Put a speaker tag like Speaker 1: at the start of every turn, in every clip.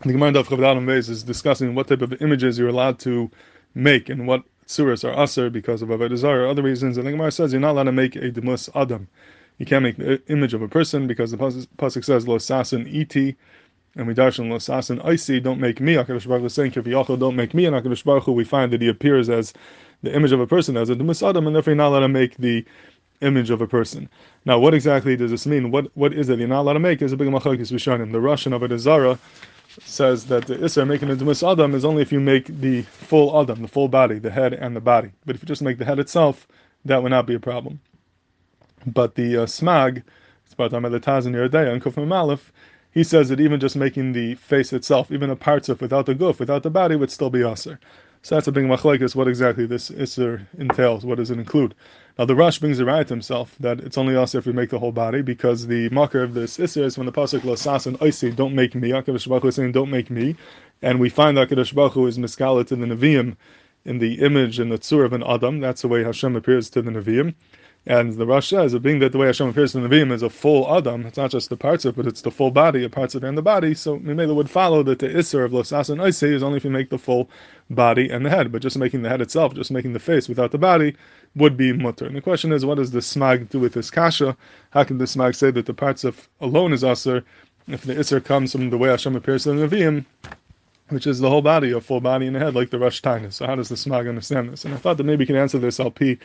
Speaker 1: The Gemara of Chavdalim Beis is discussing what type of images you're allowed to make and what surahs are aser because of Avodah Zarah or other reasons. And the Gemara says you're not allowed to make a demus adam. You can't make the image of a person because the pasuk says lo sasin iti, and we darshan lo sasin isi. Don't make me. Hakadosh Baruch Hu saying Kiviyachol, don't make me. And Hakadosh Baruch we find that he appears as the image of a person as a demus adam, and therefore you're not allowed to make the image of a person. Now, what exactly does this mean? What what is it? You're not allowed to make is a big machlokes rishonim. The Russian Avodah Zarah says that the Isser making a Demus Adam is only if you make the full Adam, the full body, the head and the body. But if you just make the head itself, that would not be a problem. But the uh, Smag, it's about the Taz and Yoreh Deah and Kuf Mem Aleph, he says that even just making the face itself, even the parts of without the goof, without the body, would still be Aser. So that's a big machlekes, what exactly this Isser entails, what does it include. Now the Rush brings a right himself that it's only us if we make the whole body because the marker of this Isser is when the pasuk Lasas and Oisi don't make me. Hakadosh Baruch is saying don't make me, and we find that Hakadosh is miskalit in the Nevi'im in the image in the tzur of an Adam. That's the way Hashem appears to the Nevi'im. And the Rosh says, being that the way Hashem appears in the Nevi'im is a full Adam, it's not just the parts of it, but it's the full body, the parts of it and the body. So Mimela would follow that the Isser of Losas and Isay is only if you make the full body and the head, but just making the head itself, just making the face without the body, would be mutter. And the question is, what does the smag do with this kasha? How can the smag say that the parts of alone is aser if the Isser comes from the way Hashem appears in the Nevi'im, which is the whole body, a full body and a head, like the Rosh Tainus. So how does the smag understand this? And I thought that maybe you can answer this LP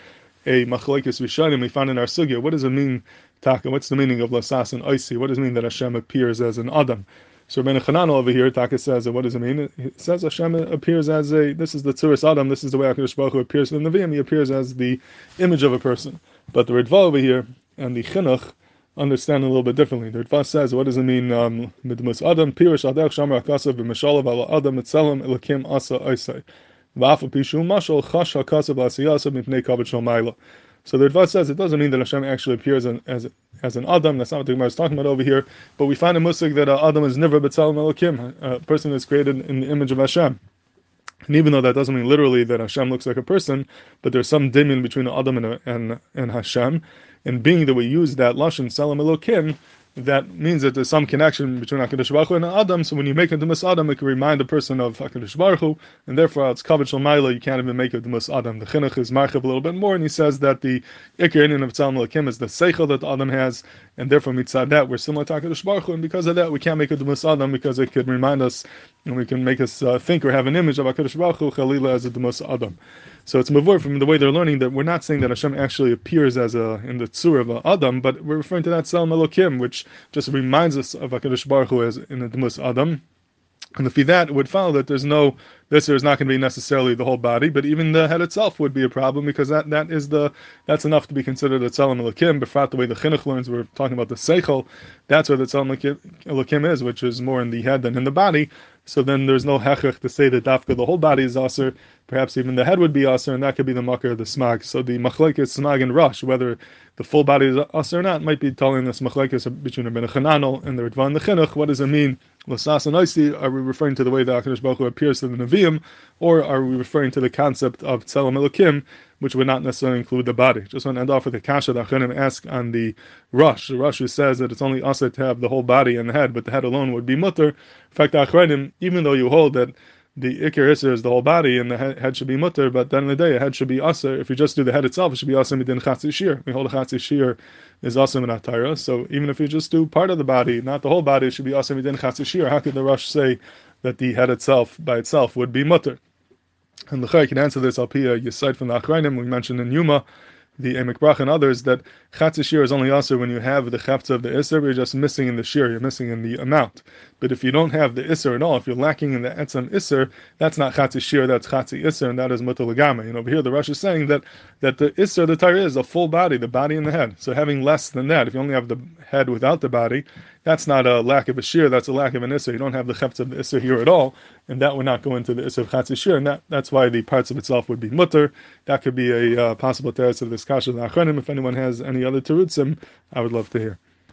Speaker 1: a machlokes rishonim we found in our sugya. What does it mean, Taka? What's the meaning of lasas and oisi? What does it mean that Hashem appears as an adam? So Rabbeinu Chanan over here, Taka says, what does it mean? It says Hashem appears as a, this is the Tzuris Adam, this is the way HaKadosh Baruch Hu appears in the Nevi'im, he appears as the image of a person. But the Ritva over here, and the Chinuch, understand a little bit differently. The Ritva says, what does it mean, um, Midmus Adam, Pirish Adech Shamar Akasav, V'Meshalav Ala Adam, Etzelem, Elakim Asa Oisai. So the Ritva says it doesn't mean that Hashem actually appears in, as as an Adam. That's not what the Gemara is talking about over here. But we find a musik that uh, Adam is never B'Tzelem Elokim, a person that's created in the image of Hashem. And even though that doesn't mean literally that Hashem looks like a person, but there's some dimin between Adam and, and, and Hashem. And being that we use that lashon Tzelem Elokim, that means that there's some connection between HaKadosh Baruch Hu and Adam, so when you make a Demus Adam, it can remind the person of HaKadosh Baruch Hu, and therefore it's Kavod Shalmaila, you can't even make a Demus Adam. The Chinuch is Marchav a little bit more, and he says that the Iker in of Tzelem Elokim is the Seichel that Adam has, and therefore mitzad that we're similar to HaKadosh Baruch Hu, and because of that we can't make a Demus Adam, because it could remind us, and we can make us uh, think or have an image of HaKadosh Baruch Hu, Chalila as a Demus Adam. So it's mavur from the way they're learning that we're not saying that Hashem actually appears as a in the tzur of Adam, but we're referring to that Tzelem Elokim, which just reminds us of Hakadosh Baruch Hu as in the Demus Adam. And if that, would follow that there's no this is not going to be necessarily the whole body, but even the head itself would be a problem because that, that is the that's enough to be considered a tzelem elikim. Befrat the way the chinuch learns, we're talking about the seichel. That's where the tzelem elikim is, which is more in the head than in the body. So then there's no hechach to say that dafka the whole body is aser. Perhaps even the head would be aser, and that could be the makar of the smag. So the machlekes smag and rush, whether the full body is aser or not, might be telling us machlekes between the ben and the ritvan the chinuch. What does it mean? Lasas and are we referring to the way the Hakadosh Baruch Hu appears to the Nevi'im, or are we referring to the concept of Tzelem Elokim, which would not necessarily include the body? Just want to end off with the kasha that Chanim ask on the Rush. The Rush who says that it's only us to have the whole body and the head, but the head alone would be mutter. In fact, Achrenim, even though you hold that the Iker Isser is the whole body and the head should be mutter, but then in the day, a head should be Aser. If you just do the head itself, it should be Aser midin Chatzi Shir. We hold a Chatzi Shir is Aser min So even if you just do part of the body, not the whole body, it should be Aser midin Chatzi Shir. How could the Rush say that the head itself by itself would be mutter? And the can answer this, I'll you cite from the Achrayim, we mentioned in Yoma, the Emek Bracha and others that Chatz Shir is only also when you have the Chafta of the Isser, you're just missing in the Shir, you're missing in the amount. But if you don't have the Isser at all, if you're lacking in the Etzam Isser, that's not Chatz Shir, that's Chatz Isser, and that is Mutalagama. And over here, the Rush is saying that, that the Isser, the Torah is a full body, the body and the head. So having less than that, if you only have the head without the body, that's not a lack of a Shir, that's a lack of an Isser. You don't have the Chafta of the Isser here at all, and that would not go into the Isser of Chatz Shir, and that, that's why the parts of itself would be Mutter. That could be a uh, possible teretz of this Kasha If anyone has any other terutzim, I would love to hear.